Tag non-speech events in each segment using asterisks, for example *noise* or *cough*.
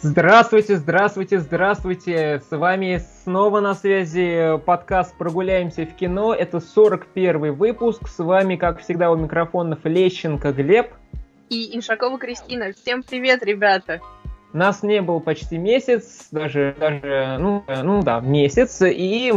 Здравствуйте, здравствуйте, здравствуйте! С вами снова на связи подкаст «Прогуляемся в кино». Это 41 выпуск. С вами, как всегда, у микрофонов Лещенко Глеб. И Иншакова Кристина. Всем привет, ребята! Нас не было почти месяц, даже, даже ну, ну да, месяц, и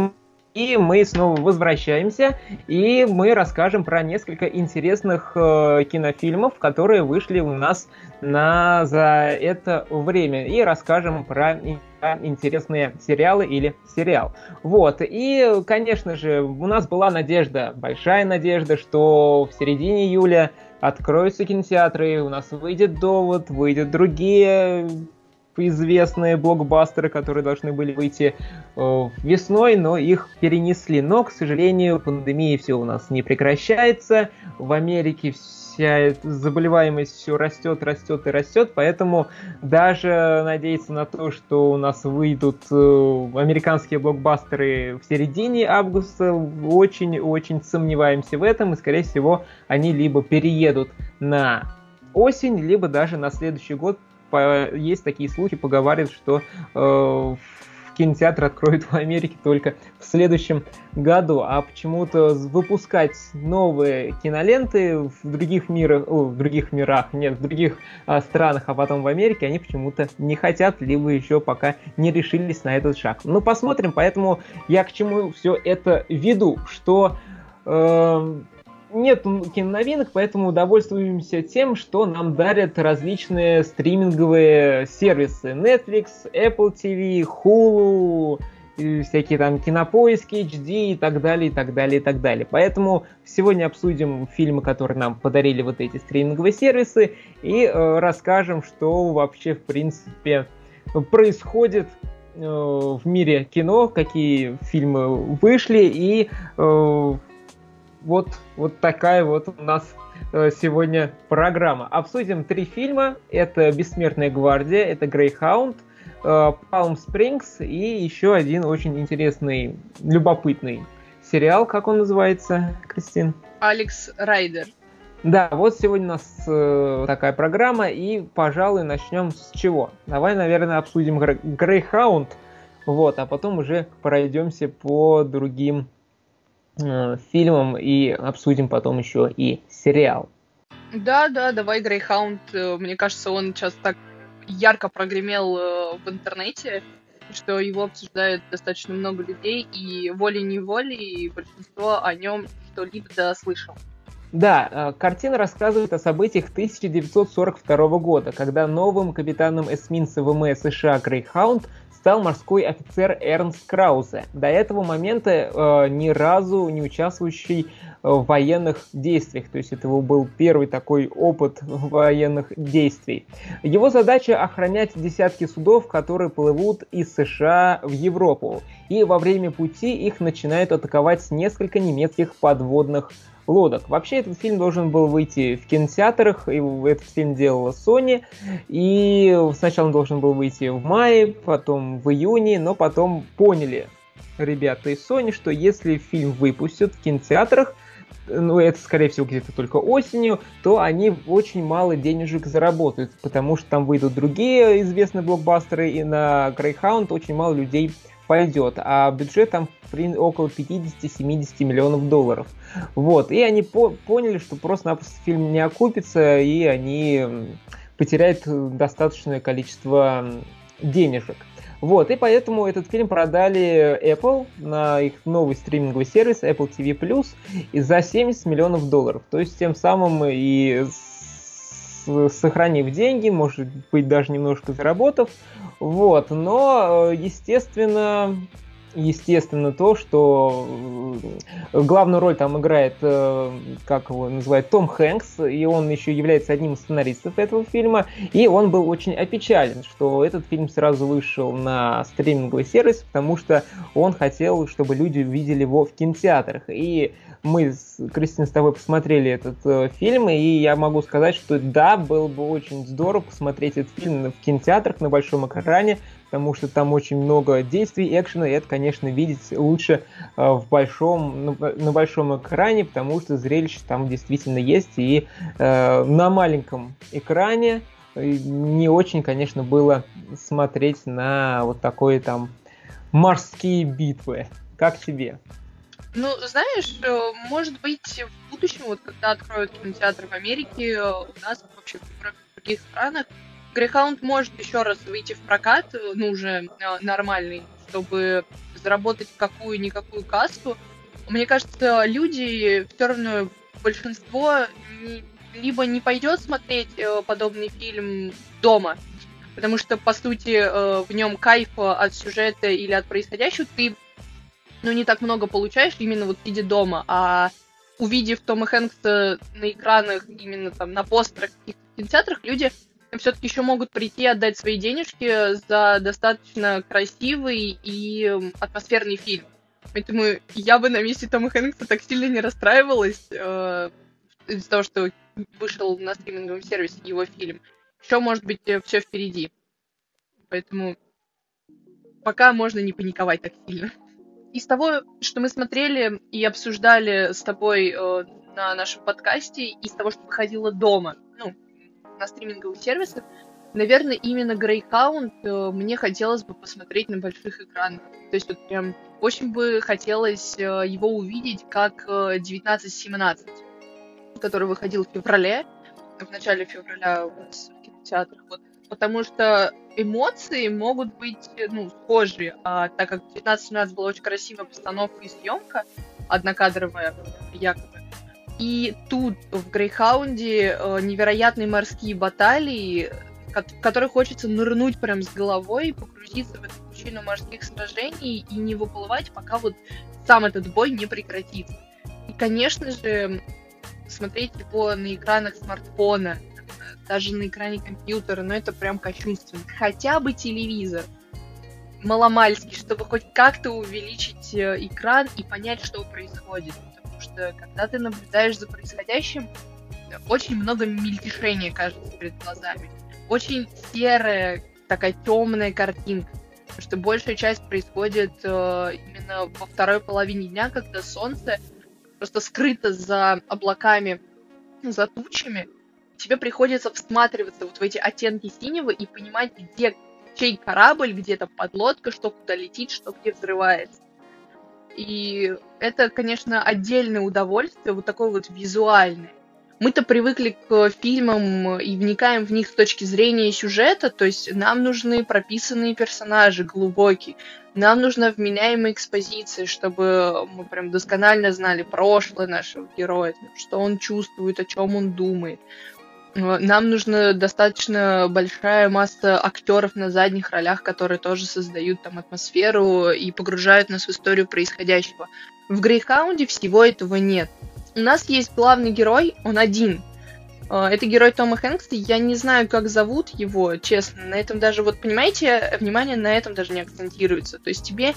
и мы снова возвращаемся, и мы расскажем про несколько интересных э, кинофильмов, которые вышли у нас на, за это время, и расскажем про интересные сериалы или сериал. Вот, и, конечно же, у нас была надежда, большая надежда, что в середине июля откроются кинотеатры, у нас выйдет «Довод», выйдут другие известные блокбастеры, которые должны были выйти э, весной, но их перенесли. Но, к сожалению, пандемия все у нас не прекращается. В Америке вся заболеваемость все растет, растет и растет, поэтому даже надеяться на то, что у нас выйдут э, американские блокбастеры в середине августа, очень-очень сомневаемся в этом, и, скорее всего, они либо переедут на осень, либо даже на следующий год есть такие слухи, поговаривают, что э, кинотеатр откроют в Америке только в следующем году, а почему-то выпускать новые киноленты в других мирах, о, в других мирах, нет, в других а, странах, а потом в Америке, они почему-то не хотят, либо еще пока не решились на этот шаг. Ну, посмотрим, поэтому я к чему все это веду, что э, нет киноновинок, поэтому удовольствуемся тем, что нам дарят различные стриминговые сервисы. Netflix, Apple TV, Hulu, всякие там кинопоиски, HD и так далее, и так далее, и так далее. Поэтому сегодня обсудим фильмы, которые нам подарили вот эти стриминговые сервисы, и э, расскажем, что вообще, в принципе, происходит э, в мире кино, какие фильмы вышли, и э, вот, вот такая вот у нас э, сегодня программа. Обсудим три фильма. Это «Бессмертная гвардия», это «Грейхаунд», «Палм Спрингс» и еще один очень интересный, любопытный сериал. Как он называется, Кристин? «Алекс Райдер». Да, вот сегодня у нас э, такая программа, и, пожалуй, начнем с чего? Давай, наверное, обсудим Грейхаунд, вот, а потом уже пройдемся по другим э, фильмом и обсудим потом еще и сериал. Да, да, давай Грейхаунд. Э, мне кажется, он сейчас так ярко прогремел э, в интернете, что его обсуждают достаточно много людей, и волей-неволей большинство о нем что-либо да слышал. Да, э, картина рассказывает о событиях 1942 года, когда новым капитаном эсминца ВМС США Грейхаунд стал морской офицер Эрнст Краузе, до этого момента э, ни разу не участвующий в военных действиях. То есть это его был первый такой опыт военных действий. Его задача охранять десятки судов, которые плывут из США в Европу. И во время пути их начинают атаковать несколько немецких подводных лодок. Вообще этот фильм должен был выйти в кинотеатрах, и этот фильм делала Sony, и сначала он должен был выйти в мае, потом в июне, но потом поняли ребята из Sony, что если фильм выпустят в кинотеатрах, ну, это, скорее всего, где-то только осенью, то они очень мало денежек заработают, потому что там выйдут другие известные блокбастеры, и на Greyhound очень мало людей пойдет, а бюджет там около 50-70 миллионов долларов. Вот, и они по поняли, что просто-напросто фильм не окупится, и они потеряют достаточное количество денежек. Вот, и поэтому этот фильм продали Apple на их новый стриминговый сервис Apple TV Plus за 70 миллионов долларов. То есть тем самым и сохранив деньги, может быть даже немножко заработав, вот, но, э, естественно, естественно, то, что э, главную роль там играет, э, как его называют, Том Хэнкс, и он еще является одним из сценаристов этого фильма, и он был очень опечален, что этот фильм сразу вышел на стриминговый сервис, потому что он хотел, чтобы люди видели его в кинотеатрах, и мы с Кристиной с тобой посмотрели этот э, фильм, и я могу сказать, что да, было бы очень здорово посмотреть этот фильм в кинотеатрах на большом экране, потому что там очень много действий, экшена, и это, конечно, видеть лучше э, в большом, на, большом экране, потому что зрелище там действительно есть, и э, на маленьком экране не очень, конечно, было смотреть на вот такое там морские битвы. Как тебе? Ну, знаешь, э, может быть, в будущем, вот когда откроют кинотеатр в Америке, э, у нас вообще в других странах, Грейхаунд может еще раз выйти в прокат, э, ну, уже нормальный, чтобы заработать какую-никакую кассу. Мне кажется, люди все равно, большинство либо не пойдет смотреть подобный фильм дома, потому что, по сути, в нем кайфа от сюжета или от происходящего ты ну, не так много получаешь именно вот сидя дома, а увидев Тома Хэнкса на экранах, именно там на постерах в кинотеатрах, люди все-таки еще могут прийти отдать свои денежки за достаточно красивый и атмосферный фильм. Поэтому я бы на месте Тома Хэнкса так сильно не расстраивалась э, из-за того, что вышел на стриминговом сервисе его фильм. Еще, может быть, все впереди. Поэтому пока можно не паниковать так сильно из того, что мы смотрели и обсуждали с тобой э, на нашем подкасте, из того, что выходило дома, на стриминговых сервисах, наверное, именно Greyhound э, мне хотелось бы посмотреть на больших экранах. То есть вот прям очень бы хотелось э, его увидеть как э, 1917, который выходил в феврале, в начале февраля у нас в кинотеатрах. Вот потому что эмоции могут быть, ну, схожие, а, так как 1917 была очень красивая постановка и съемка, однокадровая якобы. И тут в Грейхаунде э, невероятные морские баталии, в которых хочется нырнуть прям с головой, погрузиться в эту пучину морских сражений и не выплывать, пока вот сам этот бой не прекратится. И, конечно же, смотреть его на экранах смартфона, даже на экране компьютера, но это прям кощунственно. Хотя бы телевизор маломальский, чтобы хоть как-то увеличить э, экран и понять, что происходит. Что когда ты наблюдаешь за происходящим, очень много мельтешения кажется перед глазами. Очень серая, такая темная картинка. Потому что большая часть происходит э, именно во второй половине дня, когда солнце просто скрыто за облаками, за тучами, тебе приходится всматриваться вот в эти оттенки синего и понимать, где чей корабль, где то подлодка, что куда летит, что где взрывается. И это, конечно, отдельное удовольствие, вот такое вот визуальное. Мы-то привыкли к фильмам и вникаем в них с точки зрения сюжета, то есть нам нужны прописанные персонажи, глубокие. Нам нужна вменяемая экспозиция, чтобы мы прям досконально знали прошлое нашего героя, что он чувствует, о чем он думает. Э, нам нужна достаточно большая масса актеров на задних ролях, которые тоже создают там атмосферу и погружают нас в историю происходящего. В Грейхаунде всего этого нет. У нас есть главный герой, он один. Э, это герой Тома Хэнкса, я не знаю, как зовут его, честно. На этом даже, вот понимаете, внимание на этом даже не акцентируется. То есть тебе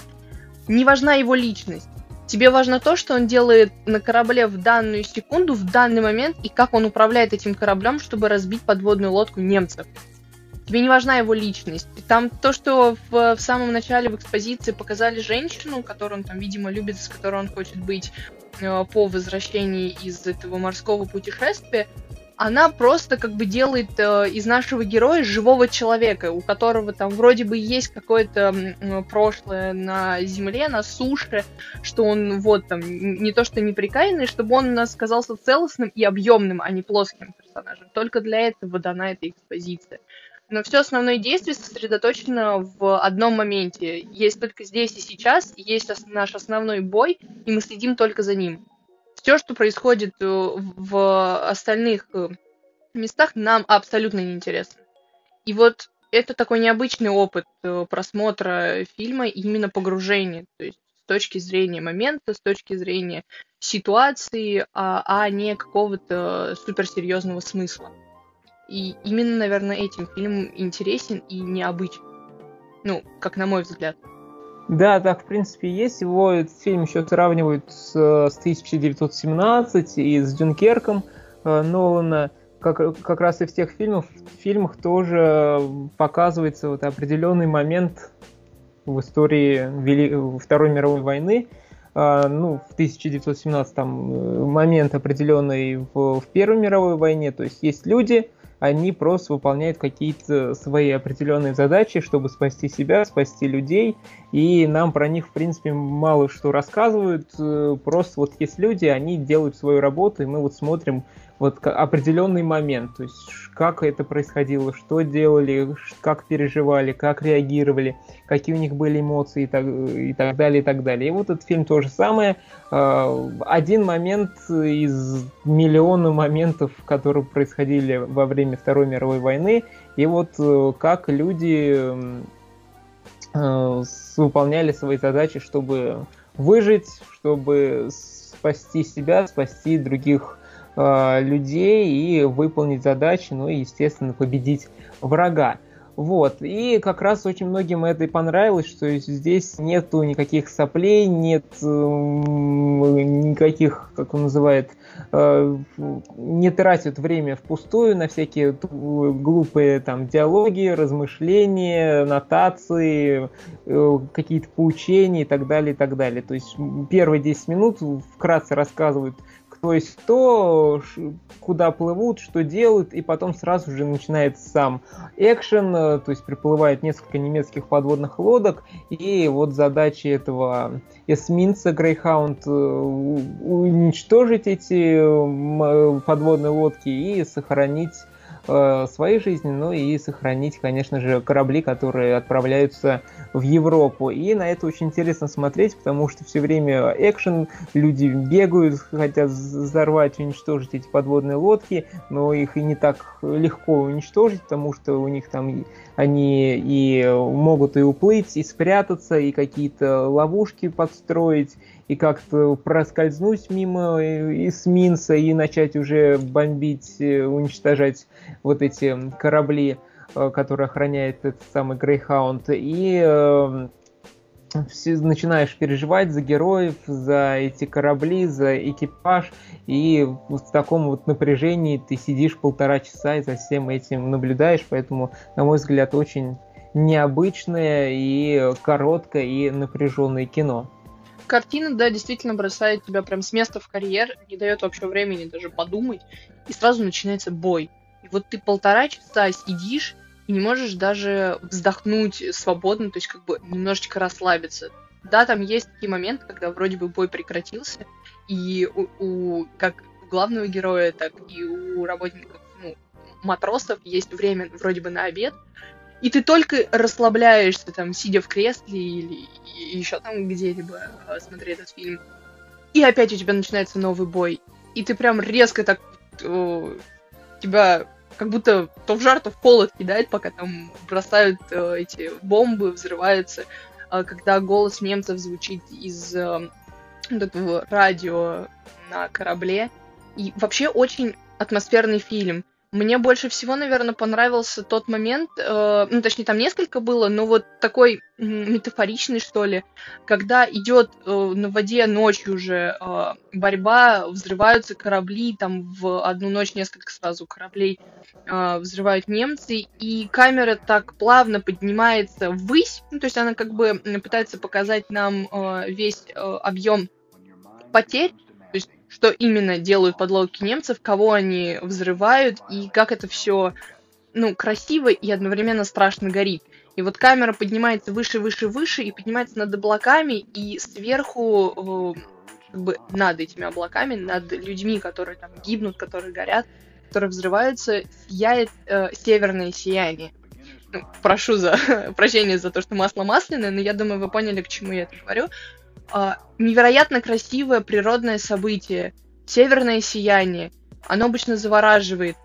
не важна его личность. Тебе важно то, что он делает на корабле в данную секунду, в данный момент, и как он управляет этим кораблем, чтобы разбить подводную лодку немцев. Тебе не важна его личность. Там то, что в, в самом начале в экспозиции показали женщину, которую он там, видимо, любит, с которой он хочет быть э, по возвращении из этого морского путешествия, она просто как бы делает э, из нашего героя живого человека, у которого там вроде бы есть какое-то э, прошлое на земле, на суше, что он вот там не то что неприкаянный, чтобы он у нас казался целостным и объемным, а не плоским персонажем. Только для этого дана эта экспозиция. Но все основное действие сосредоточено в одном моменте. Есть только здесь и сейчас, есть наш основной бой, и мы следим только за ним все, что происходит э, в остальных э, местах, нам абсолютно неинтересно. И вот это такой необычный опыт э, просмотра фильма, именно погружения, то есть с точки зрения момента, с точки зрения ситуации, а, а не какого-то суперсерьезного смысла. И именно, наверное, этим фильм интересен и необычен. Ну, как на мой взгляд. Да, так, в принципе, есть. Его этот фильм еще сравнивают с, с 1917 и с Дюнкерком э, Нолана. Как, как раз и в тех фильмах, в фильмах тоже показывается вот определенный момент в истории Вели... Второй мировой войны. Э, ну, в 1917 там момент определенный в, в Первой мировой войне. То есть есть люди, они просто выполняют какие-то свои определенные задачи, чтобы спасти себя, спасти людей, и нам про них, в принципе, мало что рассказывают, э, просто вот есть люди, они делают свою работу, и мы вот смотрим вот определенный момент, то есть как это происходило, что делали, как переживали, как реагировали, какие у них были эмоции и так, и так далее, и так далее. И вот этот фильм то же самое. А, один момент из миллиона моментов, которые происходили во время Второй мировой войны, и вот э, как люди э, выполняли свои задачи, чтобы выжить, чтобы спасти себя, спасти других э, людей и выполнить задачи, ну и, естественно, победить врага. Вот, и как раз очень многим это и понравилось, что здесь нету никаких соплей, нет э, никаких, как он называет, э, не тратят время впустую на всякие глупые там диалоги, размышления, нотации, э, какие-то поучения и так далее, и так далее. То есть первые 10 минут вкратце рассказывают кто есть кто, куда плывут, что делают, и потом сразу же начинается сам экшен, э, то есть приплывает несколько немецких подводных лодок, и вот задача этого эсминца Greyhound э, уничтожить эти э, подводные лодки и сохранить э, своей жизни, ну и сохранить, конечно же, корабли, которые отправляются в Европу. И на это очень интересно смотреть, потому что все время экшен, люди бегают, хотят взорвать, уничтожить эти подводные лодки, но их и не так легко уничтожить, потому что у них там они и могут и уплыть, и спрятаться, и какие-то ловушки подстроить, и как-то проскользнуть мимо эсминца и начать уже бомбить, э, уничтожать вот эти корабли, э, которые охраняет этот самый Грейхаунд. И э, все, начинаешь переживать за героев, за эти корабли, за экипаж, и в таком вот напряжении ты сидишь полтора часа и за всем этим наблюдаешь, поэтому, на мой взгляд, очень необычное и короткое и напряженное кино. Картина, да, действительно бросает тебя прям с места в карьер, не дает вообще времени даже подумать, и сразу начинается бой. И вот ты полтора часа сидишь и не можешь даже вздохнуть свободно, то есть как бы немножечко расслабиться. Да, там есть такие моменты, когда вроде бы бой прекратился, и у, у как у главного героя, так и у работников, ну, матросов есть время вроде бы на обед, и ты только расслабляешься, там, сидя в кресле или еще там где-либо, а, смотря этот фильм. И опять у тебя начинается новый бой. И ты прям резко так о, тебя как будто то в жар, то в холод кидает, пока там бросают э, эти бомбы, взрываются. Э, когда голос немцев звучит из э, вот этого радио на корабле. И вообще очень атмосферный фильм. Мне больше всего, наверное, понравился тот момент, э, ну, точнее, там несколько было, но вот такой метафоричный, что ли, когда идет э, на воде ночью уже э, борьба, взрываются корабли, там в одну ночь несколько сразу кораблей э, взрывают немцы, и камера так плавно поднимается ввысь, ну, то есть она как бы пытается показать нам э, весь э, объем потерь, что именно делают подлодки немцев, кого они взрывают и как это все ну, красиво и одновременно страшно горит. И вот камера поднимается выше, выше, выше и поднимается над облаками, и сверху, э, как бы над этими облаками, над людьми, которые там гибнут, которые горят, которые взрываются, сияет э, северное сияние. Ну, прошу за *laughs* прощения за то, что масло масляное, но я думаю, вы поняли, к чему я это говорю. А, невероятно красивое природное событие. Северное сияние. Оно обычно завораживает.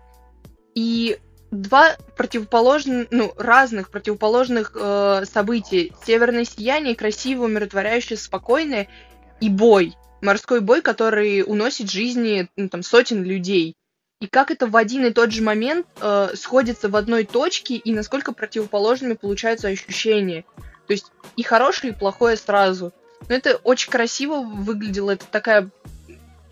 И два противоположных, ну, разных противоположных э, события. Северное сияние, красивое, умиротворяющее, спокойное, и бой. Морской бой, который уносит жизни ну, там, сотен людей. И как это в один и тот же момент э, сходится в одной точке, и насколько противоположными получаются ощущения. То есть и хорошее, и плохое сразу. Но это очень красиво выглядело. Это такая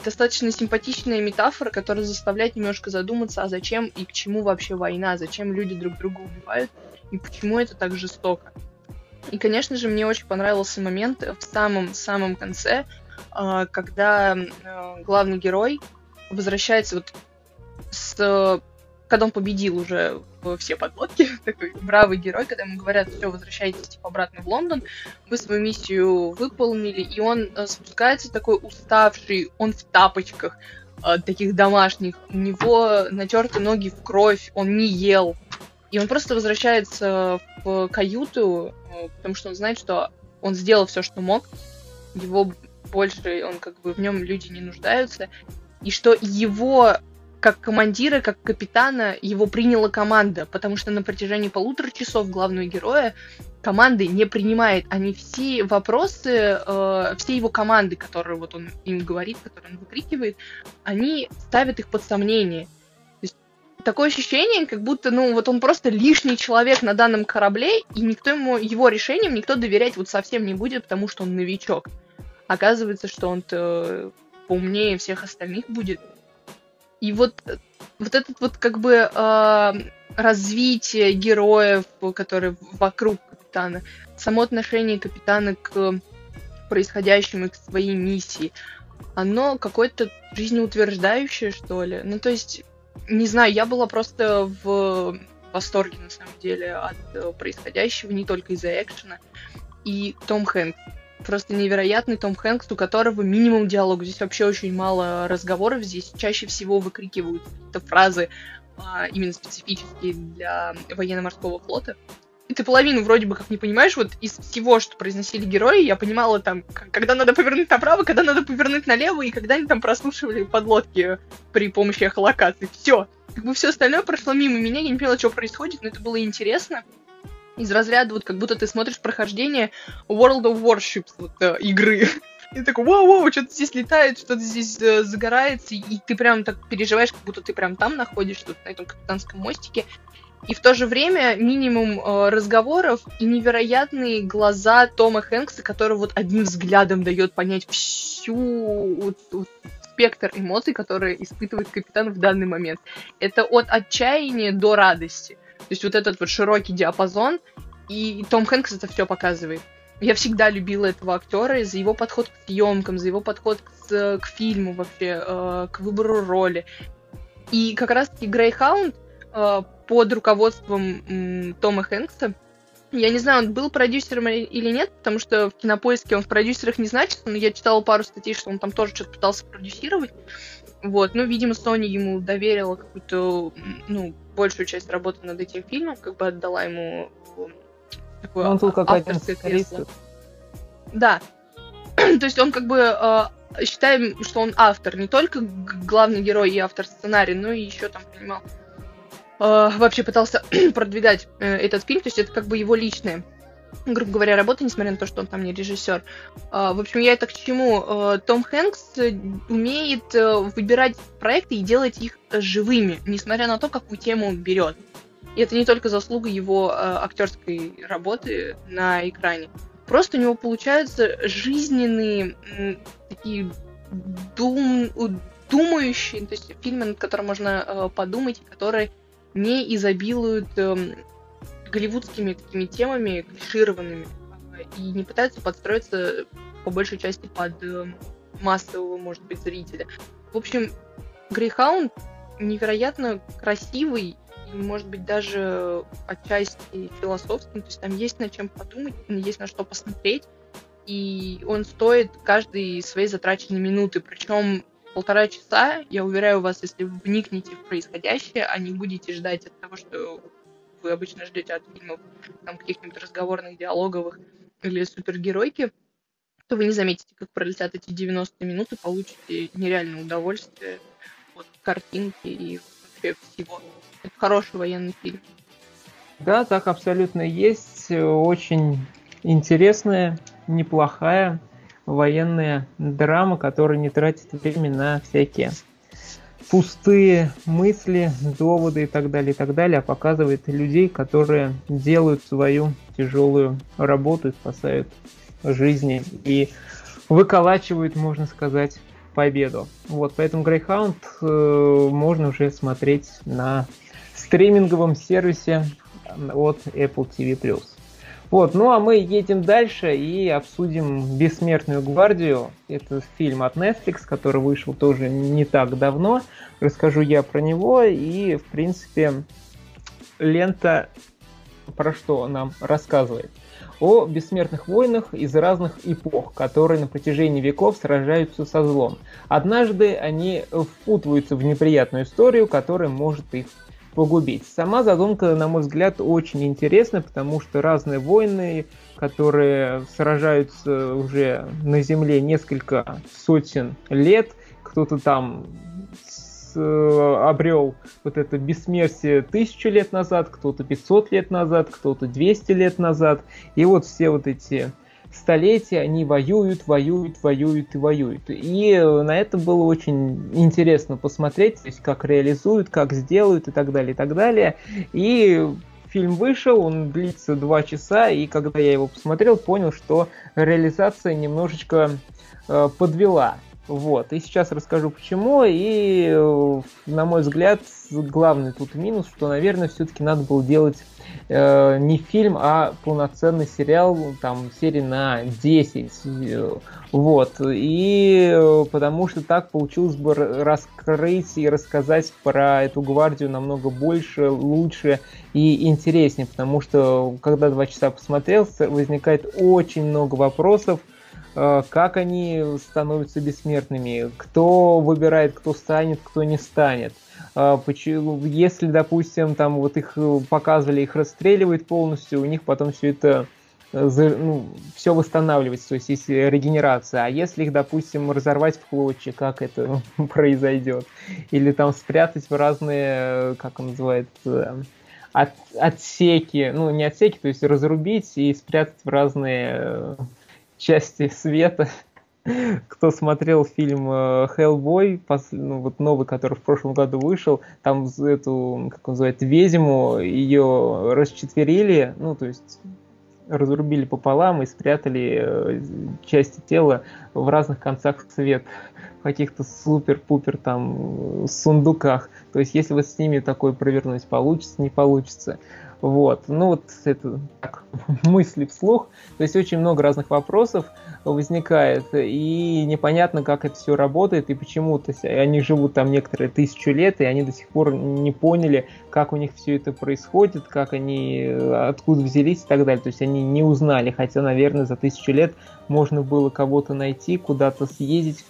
достаточно симпатичная метафора, которая заставляет немножко задуматься, а зачем и к чему вообще война, зачем люди друг друга убивают и почему это так жестоко. И, конечно же, мне очень понравился момент в самом-самом конце, а, когда а, главный герой возвращается вот с когда он победил уже все подлодки, *laughs* такой бравый герой, когда ему говорят, все, возвращайтесь типа, обратно в Лондон, вы свою миссию выполнили, и он э, спускается такой уставший, он в тапочках, э, таких домашних, у него натерты ноги в кровь, он не ел, и он просто возвращается в каюту, э, потому что он знает, что он сделал все, что мог, его больше, он как бы в нем люди не нуждаются, и что его как командира, как капитана его приняла команда, потому что на протяжении полутора часов главного героя команды не принимает. Они все вопросы, э, все его команды, которые вот он им говорит, которые он выкрикивает, они ставят их под сомнение. Есть, такое ощущение, как будто, ну, вот он просто лишний человек на данном корабле, и никто ему, его решениям никто доверять вот совсем не будет, потому что он новичок. Оказывается, что он поумнее всех остальных будет. И вот, вот этот вот как бы э, развитие героев, которые вокруг капитана, само отношение капитана к происходящему к своей миссии, оно какое-то жизнеутверждающее, что ли. Ну, то есть, не знаю, я была просто в восторге, на самом деле, от э, происходящего, не только из-за экшена. И Том Хэнкс просто невероятный Том Хэнкс, у которого минимум диалога. Здесь вообще очень мало разговоров, здесь чаще всего выкрикивают какие-то фразы а, именно специфические для военно-морского флота. И ты половину вроде бы как не понимаешь, вот из всего, что произносили герои, я понимала там, когда надо повернуть направо, когда надо повернуть налево, и когда они там прослушивали подлодки при помощи эхолокации. Все. Как бы все остальное прошло мимо меня, я не поняла, что происходит, но это было интересно из разряда, вот как будто ты смотришь прохождение World of Warships вот, э, игры. *laughs* И такой, вау-вау, что-то здесь летает, что-то здесь э, загорается, и ты прям так переживаешь, как будто ты прям там находишься, вот, на этом капитанском мостике. И в то же время минимум э, разговоров и невероятные глаза Тома Хэнкса, который вот одним взглядом дает понять всю вот, вот, спектр эмоций, которые испытывает капитан в данный момент. Это от отчаяния до радости. То есть вот этот вот широкий диапазон, и Том Хэнкс это все показывает. Я всегда любила этого актера за его подход к съемкам, за его подход к, к фильму вообще, э, к выбору роли. И как раз-таки Грейхаунд э, под руководством Тома Хэнкса, я не знаю, он был продюсером или нет, потому что в кинопоиске он в продюсерах не значится, но я читала пару статей, что он там тоже что-то пытался продюсировать. Вот, ну, видимо, Sony ему доверила какую-то, ну, большую часть работы над этим фильмом, как бы отдала ему такое он был как авторское кресло. Да. *clears throat* То есть он как бы э, считаем, что он автор, не только главный герой и автор сценария, но и еще там понимал, вообще пытался *clears throat* продвигать э, этот фильм, то есть это как бы его личное грубо говоря, работы, несмотря на то, что он там не режиссер. А, в общем, я это к чему? Том Хэнкс умеет э, выбирать проекты и делать их живыми, несмотря на то, какую тему он берет. И это не только заслуга его актерской работы на экране. Просто у него получаются жизненные такие дум, думающие, то есть фильмы, над которым можно подумать, которые не изобилуют эм, голливудскими такими темами, клишированными, и не пытаются подстроиться по большей части под э, массового, может быть, зрителя. В общем, Грейхаунд невероятно красивый и, может быть, даже отчасти философский. То есть там есть над чем подумать, есть на что посмотреть. И он стоит каждой своей затраченной минуты. Причем полтора часа, я уверяю вас, если вы вникнете в происходящее, а не будете ждать от того, что вы обычно ждете от фильмов, там, каких-нибудь разговорных, диалоговых или супергеройки, то вы не заметите, как пролетят эти 90 минут и получите нереальное удовольствие от картинки и вообще всего. Это хороший военный фильм. Да, так абсолютно есть. Очень интересная, неплохая военная драма, которая не тратит время на всякие пустые мысли, доводы и так далее, и так далее, а показывает людей, которые делают свою тяжелую работу и спасают жизни и выколачивают, можно сказать, победу. Вот, поэтому Greyhound э, можно уже смотреть на стриминговом сервисе от Apple TV+. Вот, ну а мы едем дальше и обсудим «Бессмертную гвардию». Это фильм от Netflix, который вышел тоже не так давно. Расскажу я про него и, в принципе, лента про что нам рассказывает? О бессмертных войнах из разных эпох, которые на протяжении веков сражаются со злом. Однажды они впутываются в неприятную историю, которая может их погубить. Сама задумка, на мой взгляд, очень интересна, потому что разные войны, которые сражаются уже на Земле несколько сотен лет, кто-то там э, обрел вот это бессмертие тысячу лет назад, кто-то 500 лет назад, кто-то 200 лет назад. И вот все вот эти столетия они воюют, воюют, воюют и воюют. И э, на это было очень интересно посмотреть, то есть как реализуют, как сделают и так далее, и так далее. И фильм вышел, он длится два часа, и когда я его посмотрел, понял, что реализация немножечко э, подвела. Вот. И сейчас расскажу почему. И, э, на мой взгляд, главный тут минус, что, наверное, все-таки надо было делать э, не фильм, а полноценный сериал, там, серии на 10. Вот. И э, потому что так получилось бы раскрыть и рассказать про эту гвардию намного больше, лучше и интереснее. Потому что, когда два часа посмотрел, возникает очень много вопросов, Э, как они становятся бессмертными, кто выбирает, кто станет, кто не станет. Э, почему, если, допустим, там вот их показывали, их расстреливают полностью, у них потом все это э, ну, все восстанавливается, то есть есть регенерация. А если их, допустим, разорвать в клочья, как это *laughs* произойдет? Или там спрятать в разные, как он называется, от, отсеки, ну не отсеки, то есть разрубить и спрятать в разные части света. Кто смотрел фильм Hellboy, ну, вот новый, который в прошлом году вышел, там эту, как он называется, ведьму, ее расчетверили, ну, то есть разрубили пополам и спрятали э, части тела в разных концах света, в каких-то супер-пупер там сундуках. То есть, если вы с ними такое провернуть получится, не получится. Вот. Ну вот это так, *laughs* мысли вслух. То есть очень много разных вопросов возникает, и непонятно, как это все работает, и почему. То есть они живут там некоторые тысячу лет, и они до сих пор не поняли, как у них все это происходит, как они, откуда взялись и так далее. То есть они не узнали, хотя, наверное, за тысячу лет можно было кого-то найти, куда-то съездить,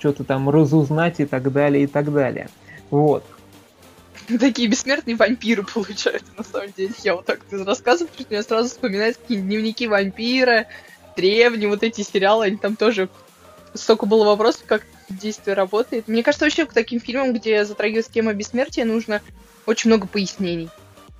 что-то там разузнать и так далее, и так далее. Вот. *laughs* такие бессмертные вампиры получаются, на самом деле. Я вот так рассказываю, что мне сразу вспоминают какие дневники вампира, древние вот эти сериалы, они там тоже столько было вопросов, как действие работает. Мне кажется, вообще к таким фильмам, где затрагивается тема бессмертия, нужно очень много пояснений.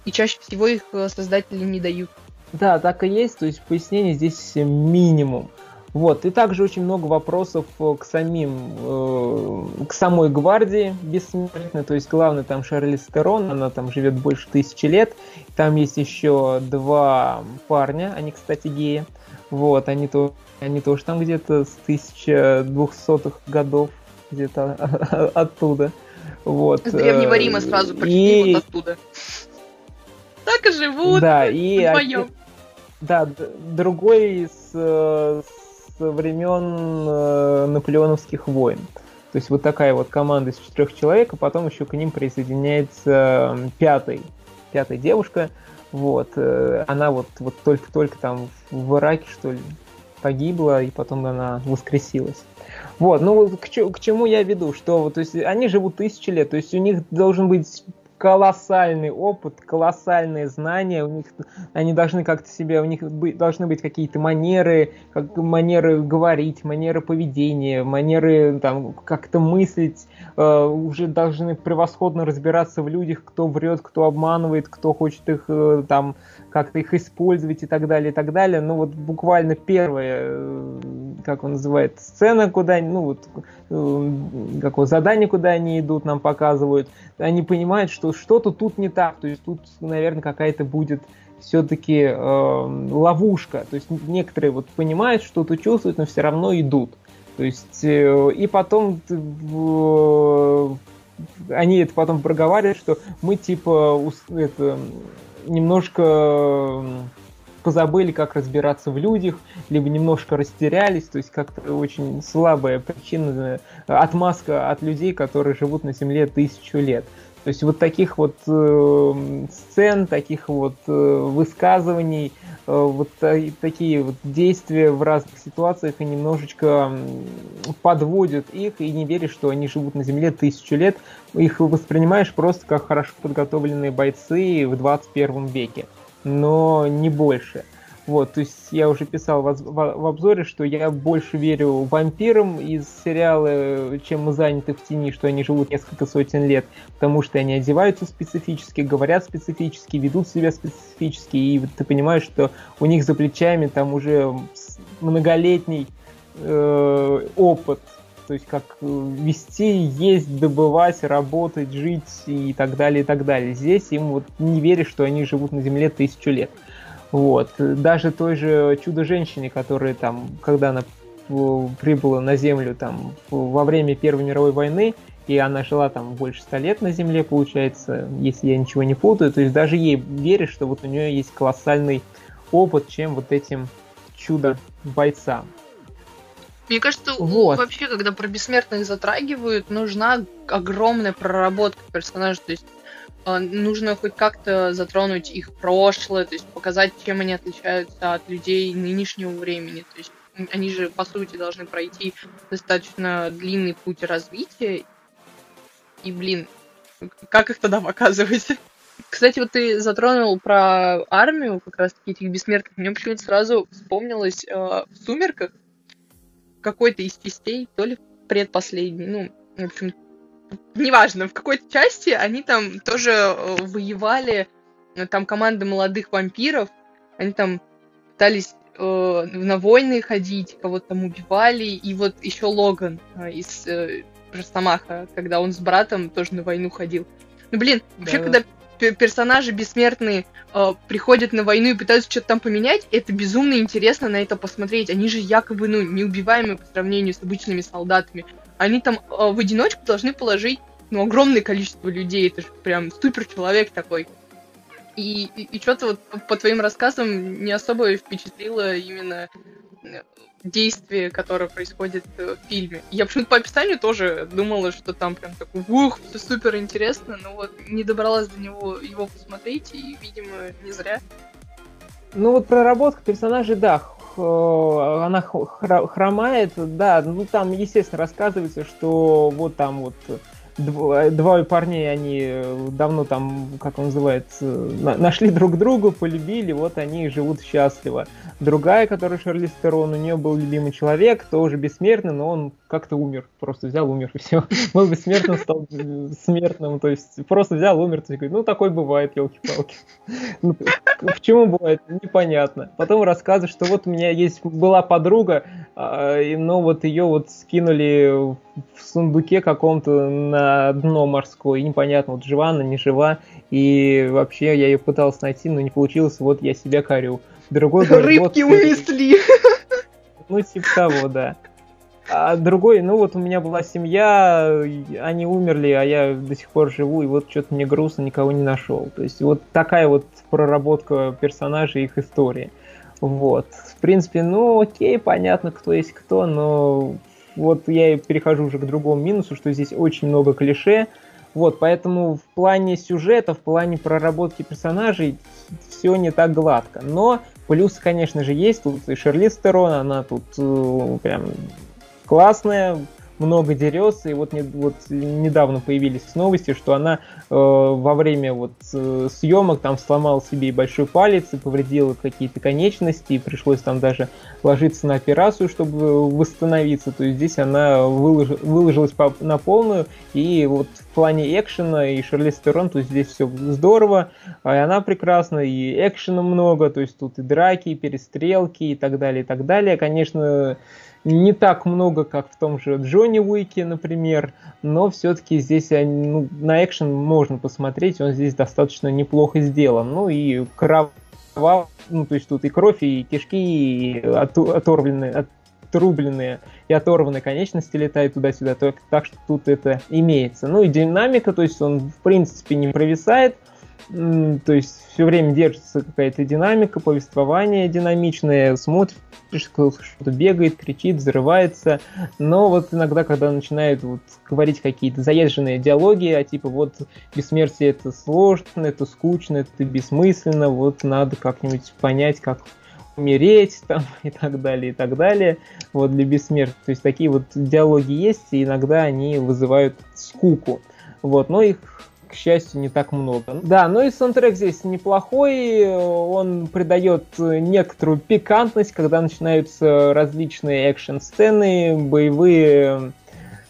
И чаще всего их э, создатели не дают. Да, так и есть, то есть пояснений здесь минимум. Вот, и также очень много вопросов э, к самим, э, к самой гвардии бессмертной, то есть главный там Шарлиз Терон, она там живет больше тысячи лет, там есть еще два парня, они, кстати, геи, вот, они, то, они тоже там где-то с 1200-х годов, где-то оттуда, вот. С Древнего э, Рима сразу почти и... вот оттуда. Так и живут да, и вдвоем. Да, другой с, с времен э, наполеоновских войн. То есть вот такая вот команда из четырех человек, а потом еще к ним присоединяется пятый, пятая девушка. Вот, э, она вот, вот только-только там в Ираке, что ли, погибла, и потом она воскресилась. Вот, ну к, к чему я веду, что то есть они живут тысячи лет, то есть у них должен быть колоссальный опыт, колоссальные знания, у них они должны как-то себе, у них быть, должны быть какие-то манеры, как манеры говорить, манеры поведения, манеры там как-то мыслить, э, уже должны превосходно разбираться в людях, кто врет, кто обманывает, кто хочет их э, там как-то их использовать и так далее, и так далее. Ну вот буквально первая, э, как он называет, сцена, куда, ну вот, э, какое задание, куда они идут, нам показывают, они понимают, что что-то тут не так, то есть тут, наверное, какая-то будет все-таки э, ловушка. То есть некоторые вот понимают, что-то чувствуют, но все равно идут. То есть э, и потом э, они это потом проговаривают, что мы типа это, немножко позабыли, как разбираться в людях, либо немножко растерялись, то есть как-то очень слабая причина, отмазка от людей, которые живут на Земле тысячу лет. То есть вот таких вот э, сцен, таких вот э, высказываний, э, вот э, такие вот действия в разных ситуациях и немножечко подводят их, и не веришь, что они живут на Земле тысячу лет. Их воспринимаешь просто как хорошо подготовленные бойцы в 21 веке, но не больше. Вот, то есть я уже писал в, в, в обзоре, что я больше верю вампирам из сериала, чем мы заняты в тени, что они живут несколько сотен лет, потому что они одеваются специфически, говорят специфически, ведут себя специфически, и ты понимаешь, что у них за плечами там уже многолетний э, опыт, то есть как вести, есть, добывать, работать, жить и так далее, и так далее. Здесь им вот не веришь, что они живут на Земле тысячу лет. Вот. Даже той же Чудо-женщине, которая там, когда она прибыла на Землю там во время Первой мировой войны, и она жила там больше ста лет на Земле, получается, если я ничего не путаю, то есть даже ей веришь, что вот у нее есть колоссальный опыт, чем вот этим чудо-бойцам. Мне кажется, вот. вообще, когда про бессмертных затрагивают, нужна огромная проработка персонажа. То есть нужно хоть как-то затронуть их прошлое, то есть показать, чем они отличаются от людей нынешнего времени. То есть они же, по сути, должны пройти достаточно длинный путь развития. И, блин, как их тогда показывать? Кстати, вот ты затронул про армию, как раз таки этих бессмертных. Мне почему-то сразу вспомнилось э, в «Сумерках» какой-то из частей, то ли предпоследний, ну, в общем, неважно, в какой-то части они там тоже э, воевали, э, там команда молодых вампиров, они там пытались э, на войны ходить, кого-то там убивали, и вот еще Логан э, из э, Ростомаха, когда он с братом тоже на войну ходил. Ну, блин, вообще, да. когда персонажи бессмертные э, приходят на войну и пытаются что-то там поменять, это безумно интересно на это посмотреть. Они же якобы, ну, неубиваемые по сравнению с обычными солдатами они там э, в одиночку должны положить ну, огромное количество людей. Это же прям супер человек такой. И, и, и что-то вот по твоим рассказам не особо впечатлило именно э, действие, которое происходит э, в фильме. Я почему-то по описанию тоже думала, что там прям такой, ух, все супер интересно, но вот не добралась до него его посмотреть, и, видимо, не зря. Ну вот проработка персонажей, да, она хромает, да, ну там, естественно, рассказывается, что вот там вот двое парней, они давно там, как он называется, нашли друг друга, полюбили, вот они живут счастливо. Другая, которая Шарли Стерон, у нее был любимый человек, тоже бессмертный, но он как-то умер, просто взял, умер, *laughs* и все. Был бессмертным, стал смертным, то есть просто взял, умер, то есть, ну такой бывает, елки-палки. Ну, почему бывает, непонятно. Потом рассказывает, что вот у меня есть, была подруга, а, но вот ее вот скинули в сундуке каком-то на дно морское, и непонятно, вот жива она, не жива, и вообще я ее пытался найти, но не получилось, вот я себя корю. Другой *laughs* говорит, Рыбки вот, унесли. Ну, типа того, да. А другой, ну вот у меня была семья, они умерли, а я до сих пор живу, и вот что-то мне грустно, никого не нашел. То есть вот такая вот проработка персонажей, их истории. Вот. В принципе, ну окей, понятно, кто есть кто, но вот я перехожу уже к другому минусу, что здесь очень много клише. Вот, поэтому в плане сюжета, в плане проработки персонажей все не так гладко. Но плюсы, конечно же, есть. Тут и Шерли Стерон, она тут э, прям классная, много дерется, и вот, не, вот недавно появились новости, что она э, во время вот э, съемок там сломала себе и большой палец, и повредила какие-то конечности, и пришлось там даже ложиться на операцию, чтобы восстановиться, то есть здесь она вылож, выложилась по, на полную, и вот в плане экшена и Шарли Стерон, то есть здесь все здорово, а и она прекрасна, и экшена много, то есть тут и драки, и перестрелки, и так далее, и так далее, конечно, не так много, как в том же Джонни Уике, например, но все-таки здесь ну, на экшен можно посмотреть, он здесь достаточно неплохо сделан. Ну и кров... ну то есть тут и кровь, и кишки, и оторвленные, отрубленные и оторванные конечности летают туда-сюда, так, так что тут это имеется. Ну и динамика, то есть он в принципе не провисает, то есть все время держится какая-то динамика, повествование динамичное, смотришь, что-то бегает, кричит, взрывается, но вот иногда, когда начинают вот говорить какие-то заезженные диалоги, а типа вот бессмертие это сложно, это скучно, это бессмысленно, вот надо как-нибудь понять, как умереть там *laughs* и так далее, и так далее, вот для бессмертия. То есть такие вот диалоги есть, и иногда они вызывают скуку. Вот, но их к счастью, не так много. Да, ну и саундтрек здесь неплохой, он придает некоторую пикантность, когда начинаются различные экшн-сцены, боевые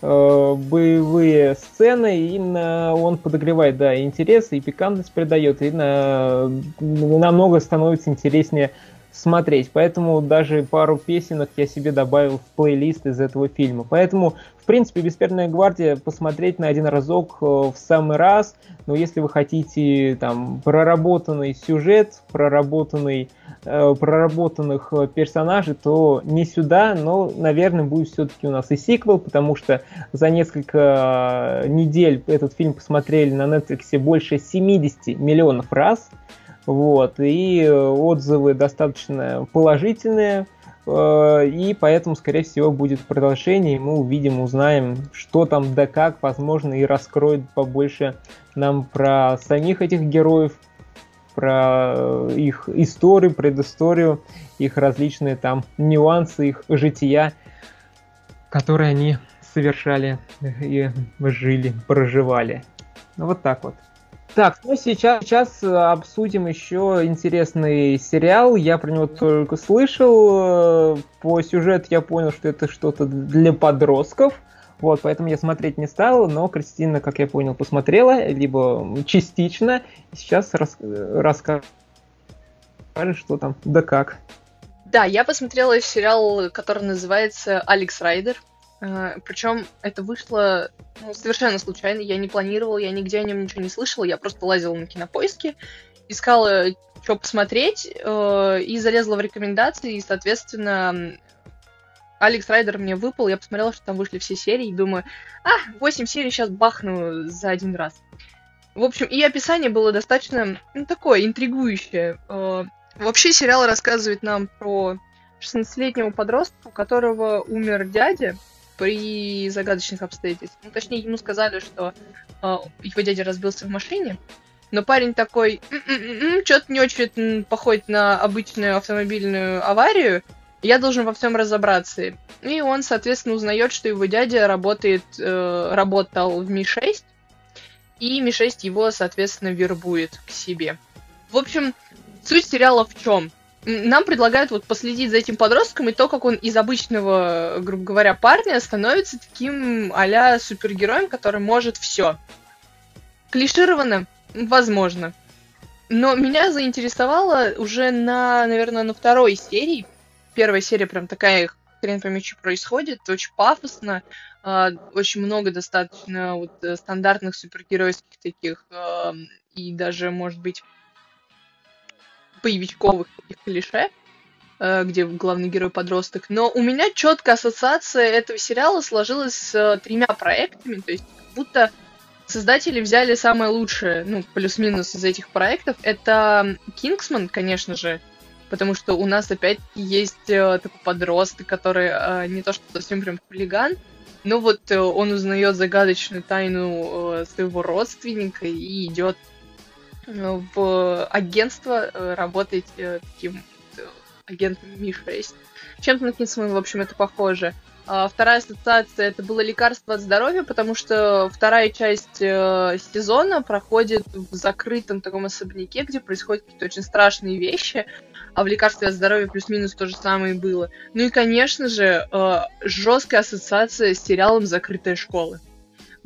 э, боевые сцены, и на, он подогревает, да, интерес и пикантность придает, и на, намного становится интереснее смотреть. Поэтому даже пару песенок я себе добавил в плейлист из этого фильма. Поэтому, в принципе, «Бессмертная гвардия» посмотреть на один разок э, в самый раз. Но если вы хотите там проработанный сюжет, проработанный, э, проработанных э, персонажей, то не сюда, но, наверное, будет все-таки у нас и сиквел, потому что за несколько недель этот фильм посмотрели на Netflix больше 70 миллионов раз – вот, и э, отзывы достаточно положительные, э, и поэтому, скорее всего, будет продолжение, и мы увидим, узнаем, что там да как, возможно, и раскроет побольше нам про самих этих героев, про э, их историю, предысторию, их различные там нюансы, их жития, которые они совершали и жили, проживали. Ну вот так вот. Так, ну сейчас, сейчас обсудим еще интересный сериал. Я про него только слышал. По сюжету я понял, что это что-то для подростков. Вот, поэтому я смотреть не стал, но Кристина, как я понял, посмотрела, либо частично. Сейчас рас, расскажет, что там, да как. Да, я посмотрела сериал, который называется «Алекс Райдер». Э, Причем это вышло ну, совершенно случайно. Я не планировала, я нигде о нем ничего не слышала. Я просто лазила на кинопоиске, искала, что посмотреть, э, и залезла в рекомендации. И, соответственно, Алекс Райдер мне выпал. Я посмотрела, что там вышли все серии. И думаю, а, 8 серий сейчас бахну за один раз. В общем, и описание было достаточно ну, такое интригующее. Э, вообще сериал рассказывает нам про 16-летнего подростка, у которого умер дядя, при загадочных обстоятельствах. Ну, точнее, ему сказали, что э, его дядя разбился в машине, но парень такой, «М-м-м, что-то не очень походит на обычную автомобильную аварию, я должен во всем разобраться. И он, соответственно, узнает, что его дядя работает, э, работал в Ми-6, и Ми-6 его, соответственно, вербует к себе. В общем, суть сериала в чем? Нам предлагают вот последить за этим подростком и то, как он из обычного, грубо говоря, парня становится таким а супергероем, который может все. Клишировано? Возможно. Но меня заинтересовало уже на, наверное, на второй серии. Первая серия прям такая хрен пойми, что происходит, очень пафосно, э, очень много достаточно вот э, стандартных супергеройских таких и даже, может быть, боевичковых клише, э, где главный герой подросток. Но у меня четкая ассоциация этого сериала сложилась с э, тремя проектами, то есть как будто создатели взяли самое лучшее, ну, плюс-минус из этих проектов. Это Кингсман, конечно же, потому что у нас опять есть э, такой подросток, который не то что совсем прям хулиган, но вот он узнает загадочную тайну своего родственника и идет в агентство э, работать э, таким э, агентом Ми-6. Чем-то на Кинсман, в общем, это похоже. А вторая ассоциация это было лекарство от здоровья, потому что вторая часть э, сезона проходит в закрытом таком особняке, где происходят какие-то очень страшные вещи, а в лекарстве от здоровья плюс-минус то же самое было. Ну и, конечно же, э, жесткая ассоциация с сериалом Закрытая школа.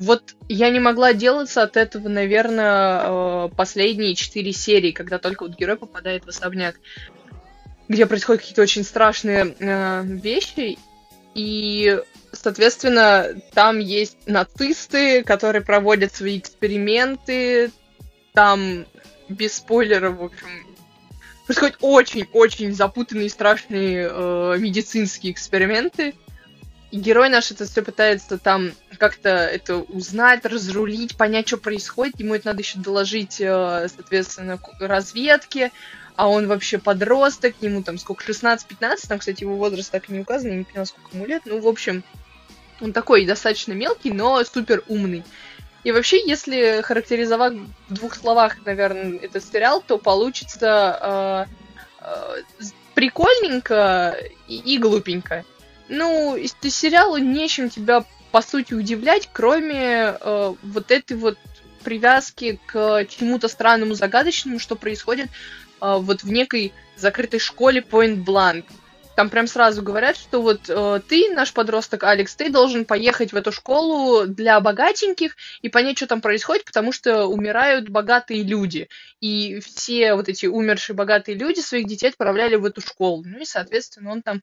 Вот я не могла делаться от этого, наверное, э, последние четыре серии, когда только вот герой попадает в особняк, где происходят какие-то очень страшные э, вещи, и, соответственно, там есть нацисты, которые проводят свои эксперименты, там без спойлеров, в общем, происходят очень-очень запутанные и страшные э, медицинские эксперименты. И герой наш это все пытается там как-то это узнать, разрулить, понять, что происходит. Ему это надо еще доложить, э, соответственно, разведке. А он вообще подросток, ему там сколько, 16-15, там, кстати, его возраст так и не указан, я не поняла, сколько ему лет. Ну, в общем, он такой достаточно мелкий, но супер умный. И вообще, если характеризовать в двух словах, наверное, этот сериал, то получится э, э, прикольненько и, и глупенько. Ну, из сериала нечем тебя, по сути, удивлять, кроме э, вот этой вот привязки к чему-то странному, загадочному, что происходит э, вот в некой закрытой школе Point Blank. Там прям сразу говорят, что вот э, ты, наш подросток Алекс, ты должен поехать в эту школу для богатеньких и понять, что там происходит, потому что умирают богатые люди. И все вот эти умершие богатые люди своих детей отправляли в эту школу. Ну и, соответственно, он там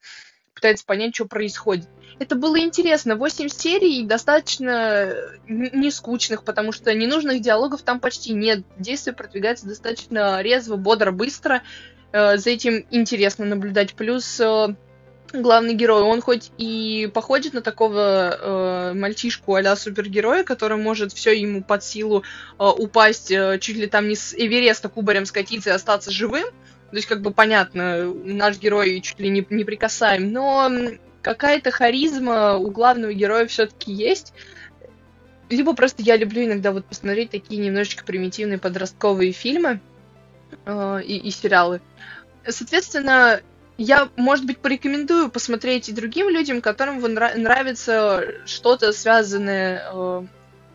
пытается понять, что происходит. Это было интересно. Восемь серий достаточно не скучных, потому что ненужных диалогов там почти нет. Действие продвигается достаточно резво, бодро, быстро. Э, за этим интересно наблюдать. Плюс э, главный герой, он хоть и походит на такого э, мальчишку а супергероя, который может все ему под силу э, упасть э, чуть ли там не с Эвереста кубарем скатиться и остаться живым. То есть, как бы понятно, наш герой чуть ли не неприкасаем, но какая-то харизма у главного героя все-таки есть. Либо просто я люблю иногда вот посмотреть такие немножечко примитивные подростковые фильмы э, и, и сериалы. Соответственно, я, может быть, порекомендую посмотреть и другим людям, которым нрав- нравится что-то связанное э,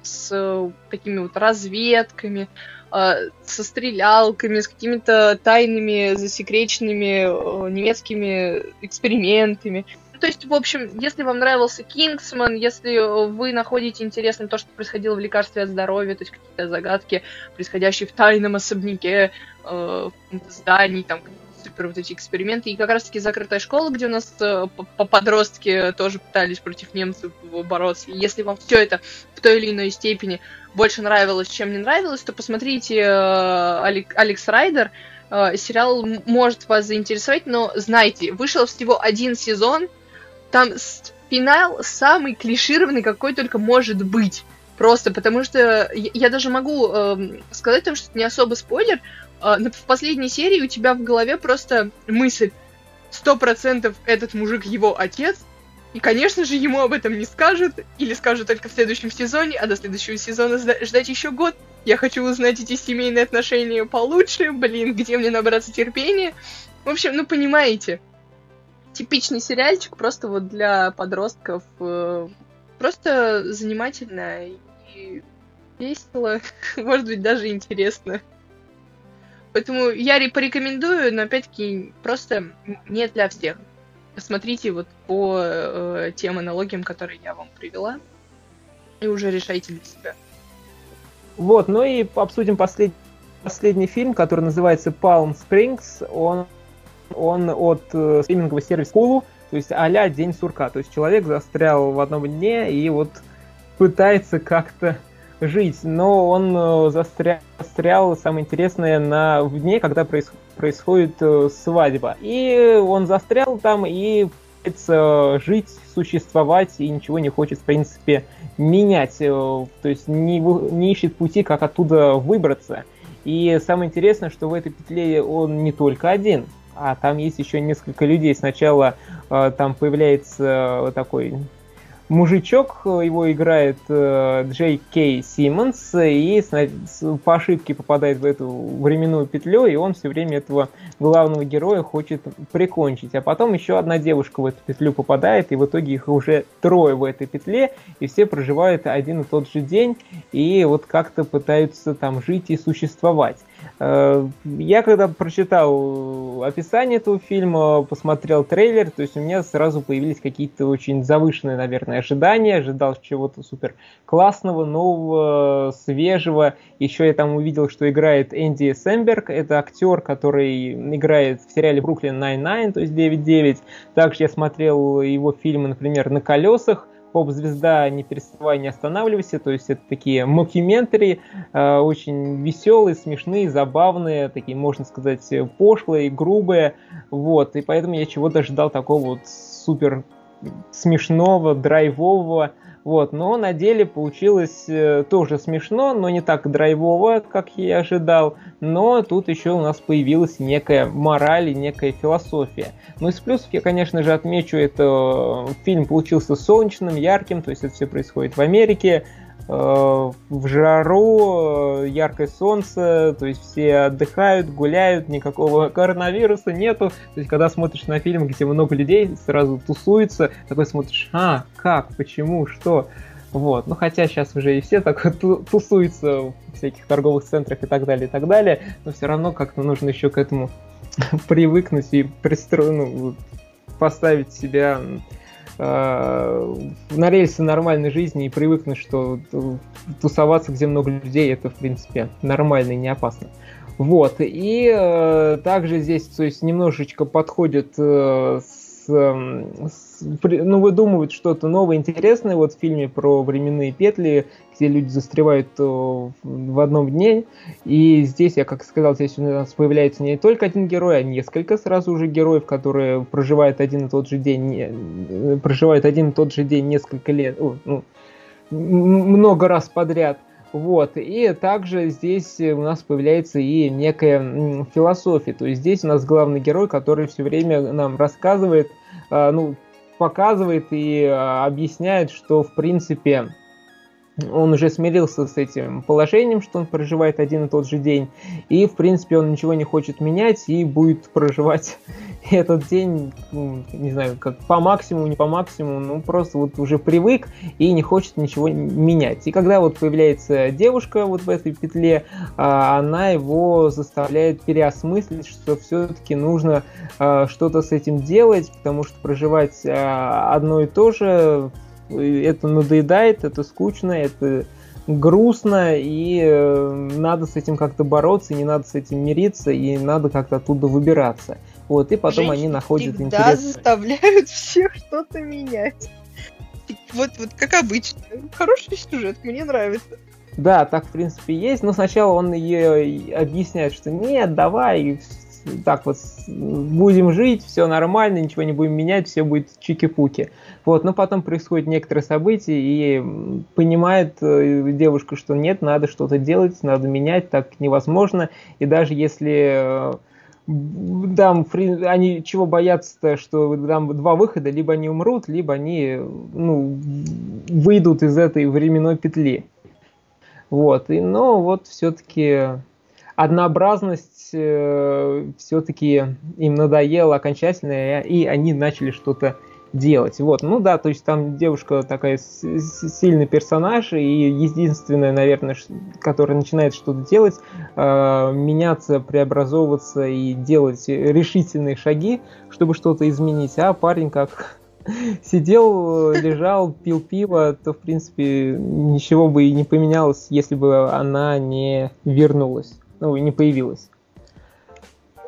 с такими вот разведками, со стрелялками, с какими-то тайными, засекреченными э, немецкими экспериментами. Ну, то есть, в общем, если вам нравился Кингсман, если вы находите интересным то, что происходило в лекарстве от здоровья, то есть какие-то загадки, происходящие в тайном особняке, э, здании, там, супер вот эти эксперименты. И как раз-таки закрытая школа, где у нас э, подростки тоже пытались против немцев бороться. И если вам все это в той или иной степени больше нравилось, чем не нравилось, то посмотрите э, Алекс Райдер. Э, сериал может вас заинтересовать, но знайте, вышел всего один сезон, там финал самый клишированный, какой только может быть. Просто потому что я, я даже могу э, сказать, что это не особо спойлер, в последней серии у тебя в голове просто мысль, сто процентов этот мужик его отец, и, конечно же, ему об этом не скажут, или скажут только в следующем сезоне, а до следующего сезона ждать еще год. Я хочу узнать эти семейные отношения получше, блин, где мне набраться терпения. В общем, ну понимаете, типичный сериальчик просто вот для подростков. Э, просто занимательно и весело, *laughs* может быть, даже интересно. Поэтому я порекомендую, но опять-таки просто не для всех. Смотрите вот по э, тем аналогиям, которые я вам привела, и уже решайте для себя. Вот, ну и обсудим послед... последний фильм, который называется Palm Springs. Он, он от э, стримингового сервиса Hulu, то есть а День сурка. То есть человек застрял в одном дне и вот пытается как-то жить, но он э, застрял, застрял самое интересное, на, в дне, когда проис, происходит э, свадьба. И он застрял там и пытается жить, существовать и ничего не хочет, в принципе, менять. Э, то есть не, не ищет пути, как оттуда выбраться. И самое интересное, что в этой петле он не только один, а там есть еще несколько людей. Сначала э, там появляется такой мужичок, его играет э, Джей Кей Симмонс, и по ошибке попадает в эту временную петлю, и он все время этого главного героя хочет прикончить. А потом еще одна девушка в эту петлю попадает, и в итоге их уже трое в этой петле, и все проживают один и тот же день, и вот как-то пытаются там жить и существовать. Э, я когда прочитал описание этого фильма, посмотрел трейлер, то есть у меня сразу появились какие-то очень завышенные, наверное, ожидания. Ожидал чего-то супер классного, нового, свежего. Еще я там увидел, что играет Энди Сэмберг. Это актер, который играет в сериале Brooklyn Nine-Nine, то есть 9-9. Также я смотрел его фильмы, например, «На колесах», поп-звезда «Не переставай, не останавливайся», то есть это такие мокюментари, э, очень веселые, смешные, забавные, такие, можно сказать, пошлые, грубые, вот, и поэтому я чего-то ожидал такого вот супер смешного, драйвового, Вот, но на деле получилось э, тоже смешно, но не так драйвово, как я и ожидал. Но тут еще у нас появилась некая мораль и некая философия. Ну из плюсов я, конечно же, отмечу, это э, фильм получился солнечным, ярким, то есть это все происходит в Америке. Э, в жару, э, яркое солнце, то есть все отдыхают, гуляют, никакого коронавируса нету. То есть, когда смотришь на фильм, где много людей, сразу тусуются, такой смотришь, а, как, почему, что. Вот. Ну, хотя сейчас уже и все так тусуются в всяких торговых центрах и так далее, и так далее, но все равно как-то нужно еще к этому *laughs* привыкнуть и пристроить, ну, поставить себя на рельсы нормальной жизни и привыкнуть, что тусоваться, где много людей, это, в принципе, нормально и не опасно. Вот, и э, также здесь, то есть, немножечко подходит э, с, с ну, выдумывают что-то новое, интересное вот в фильме про временные петли, где люди застревают э, в одном дне. И здесь, я как сказал, здесь у нас появляется не только один герой, а несколько сразу уже героев, которые проживают один и тот же день, э, проживают один и тот же день несколько лет, ну, много раз подряд. Вот. И также здесь у нас появляется и некая философия. То есть здесь у нас главный герой, который все время нам рассказывает, а, ну, показывает и а, объясняет, что в принципе он уже смирился с этим положением, что он проживает один и тот же день, и, в принципе, он ничего не хочет менять и будет проживать *laughs* этот день, ну, не знаю, как по максимуму, не по максимуму, ну, просто вот уже привык и не хочет ничего менять. И когда вот появляется девушка вот в этой петле, а, она его заставляет переосмыслить, что все-таки нужно а, что-то с этим делать, потому что проживать а, одно и то же это надоедает, это скучно, это грустно, и э, надо с этим как-то бороться, не надо с этим мириться, и надо как-то оттуда выбираться. Вот, и потом Женщины они находят интерес. Да, заставляют всех что-то менять. Вот, вот как обычно. Хороший сюжет, мне нравится. Да, так в принципе есть, но сначала он ей объясняет, что нет, давай, так вот будем жить, все нормально, ничего не будем менять, все будет чики-пуки. Вот, но потом происходит некоторые события, и понимает э, девушка, что нет, надо что-то делать, надо менять, так невозможно. И даже если э, там они чего боятся-то, что там два выхода, либо они умрут, либо они ну, выйдут из этой временной петли. Вот, и, но вот все-таки однообразность э, все-таки им надоела окончательно, и они начали что-то делать. Вот, ну да, то есть там девушка такая сильный персонаж, и единственное, наверное, которая начинает что-то делать, э, меняться, преобразовываться и делать решительные шаги, чтобы что-то изменить, а парень как *laughs* сидел, лежал, пил пиво, то, в принципе, ничего бы и не поменялось, если бы она не вернулась, ну, не появилась.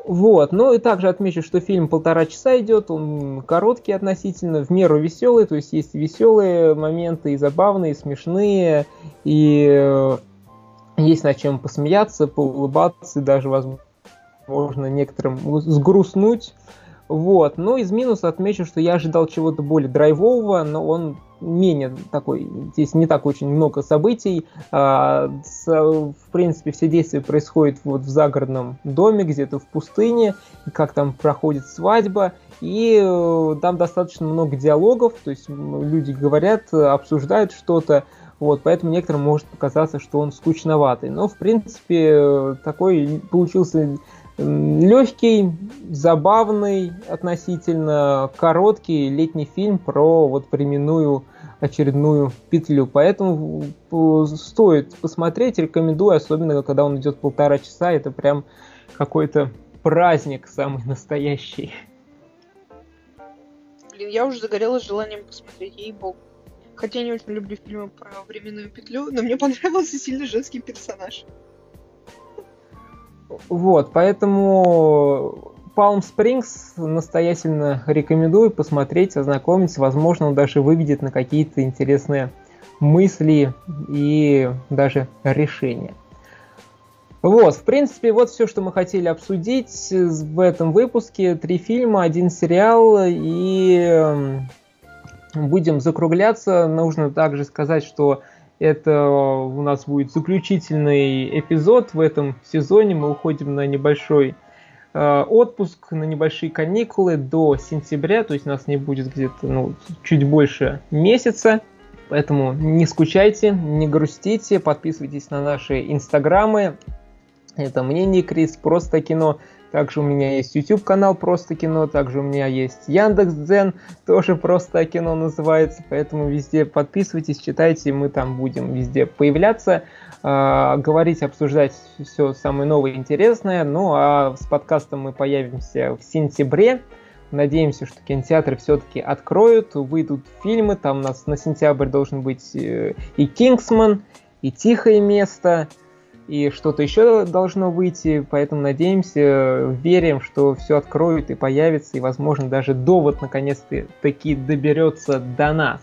Вот, ну и также отмечу, что фильм полтора часа идет, он короткий относительно, в меру веселый, то есть есть веселые моменты, и забавные, и смешные, и э, есть над чем посмеяться, поулыбаться, и даже, возможно, некоторым сгрустнуть. Вот, но из минуса отмечу, что я ожидал чего-то более драйвового, но он менее такой, здесь не так очень много событий. А, в принципе, все действия происходят вот в загородном доме, где-то в пустыне, как там проходит свадьба, и э, там достаточно много диалогов, то есть люди говорят, обсуждают что-то, вот, поэтому некоторым может показаться, что он скучноватый. Но, в принципе, такой получился легкий, забавный, относительно короткий летний фильм про вот временную очередную петлю. Поэтому стоит посмотреть, рекомендую, особенно когда он идет полтора часа, это прям какой-то праздник самый настоящий. Блин, я уже загорелась желанием посмотреть, ей-богу. Хотя я не очень люблю фильмы про временную петлю, но мне понравился сильно женский персонаж. Вот, поэтому Palm Springs настоятельно рекомендую посмотреть, ознакомиться. Возможно, он даже выведет на какие-то интересные мысли и даже решения. Вот, в принципе, вот все, что мы хотели обсудить в этом выпуске. Три фильма, один сериал и будем закругляться. Нужно также сказать, что это у нас будет заключительный эпизод в этом сезоне. Мы уходим на небольшой э, отпуск, на небольшие каникулы до сентября, то есть нас не будет где-то ну, чуть больше месяца. Поэтому не скучайте, не грустите, подписывайтесь на наши инстаграмы. Это мнение Крис, просто кино. Также у меня есть YouTube канал Просто кино, также у меня есть Яндекс Дзен, тоже Просто кино называется, поэтому везде подписывайтесь, читайте, мы там будем везде появляться, э, говорить, обсуждать все самое новое и интересное. Ну а с подкастом мы появимся в сентябре. Надеемся, что кинотеатры все-таки откроют, выйдут фильмы. Там у нас на сентябрь должен быть э, и Кингсман, и Тихое место, и что-то еще должно выйти. Поэтому надеемся, верим, что все откроют и появится, и, возможно, даже довод наконец-то таки доберется до нас.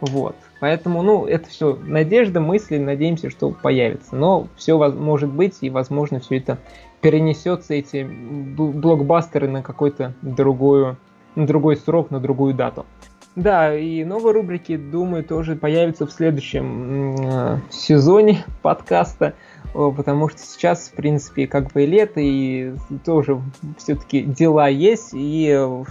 Вот. Поэтому, ну, это все надежда, мысли, надеемся, что появится. Но все может быть, и, возможно, все это перенесется эти блокбастеры на какой-то другую, на другой срок, на другую дату. Да, и новые рубрики, думаю, тоже появятся в следующем э, сезоне *laughs* подкаста, потому что сейчас, в принципе, как бы лето, и тоже все-таки дела есть, и э,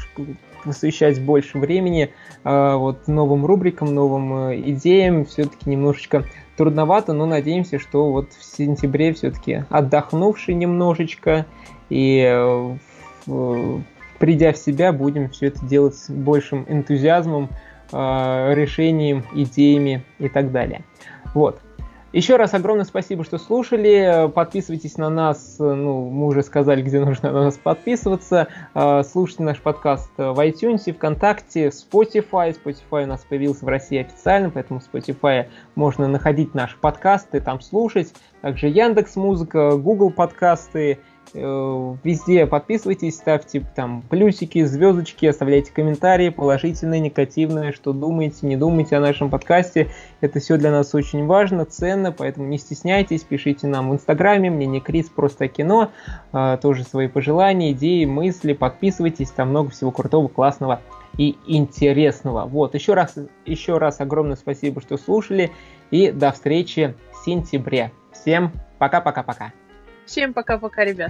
посвящать больше времени э, вот новым рубрикам, новым э, идеям все-таки немножечко трудновато, но надеемся, что вот в сентябре все-таки отдохнувший немножечко и э, придя в себя, будем все это делать с большим энтузиазмом, э, решением, идеями и так далее. Вот. Еще раз огромное спасибо, что слушали. Подписывайтесь на нас. Ну, мы уже сказали, где нужно на нас подписываться. А, слушайте наш подкаст в iTunes, ВКонтакте, Spotify. Spotify у нас появился в России официально, поэтому в Spotify можно находить наши подкасты, там слушать. Также Яндекс Музыка, Google подкасты, Э, везде подписывайтесь, ставьте там плюсики, звездочки, оставляйте комментарии, положительные, негативные, что думаете, не думаете о нашем подкасте. Это все для нас очень важно, ценно, поэтому не стесняйтесь, пишите нам в Инстаграме, мне не Крис, просто кино, а, тоже свои пожелания, идеи, мысли, подписывайтесь, там много всего крутого, классного и интересного. Вот, еще раз, еще раз огромное спасибо, что слушали, и до встречи в сентябре. Всем пока-пока-пока. Всем пока-пока, ребят.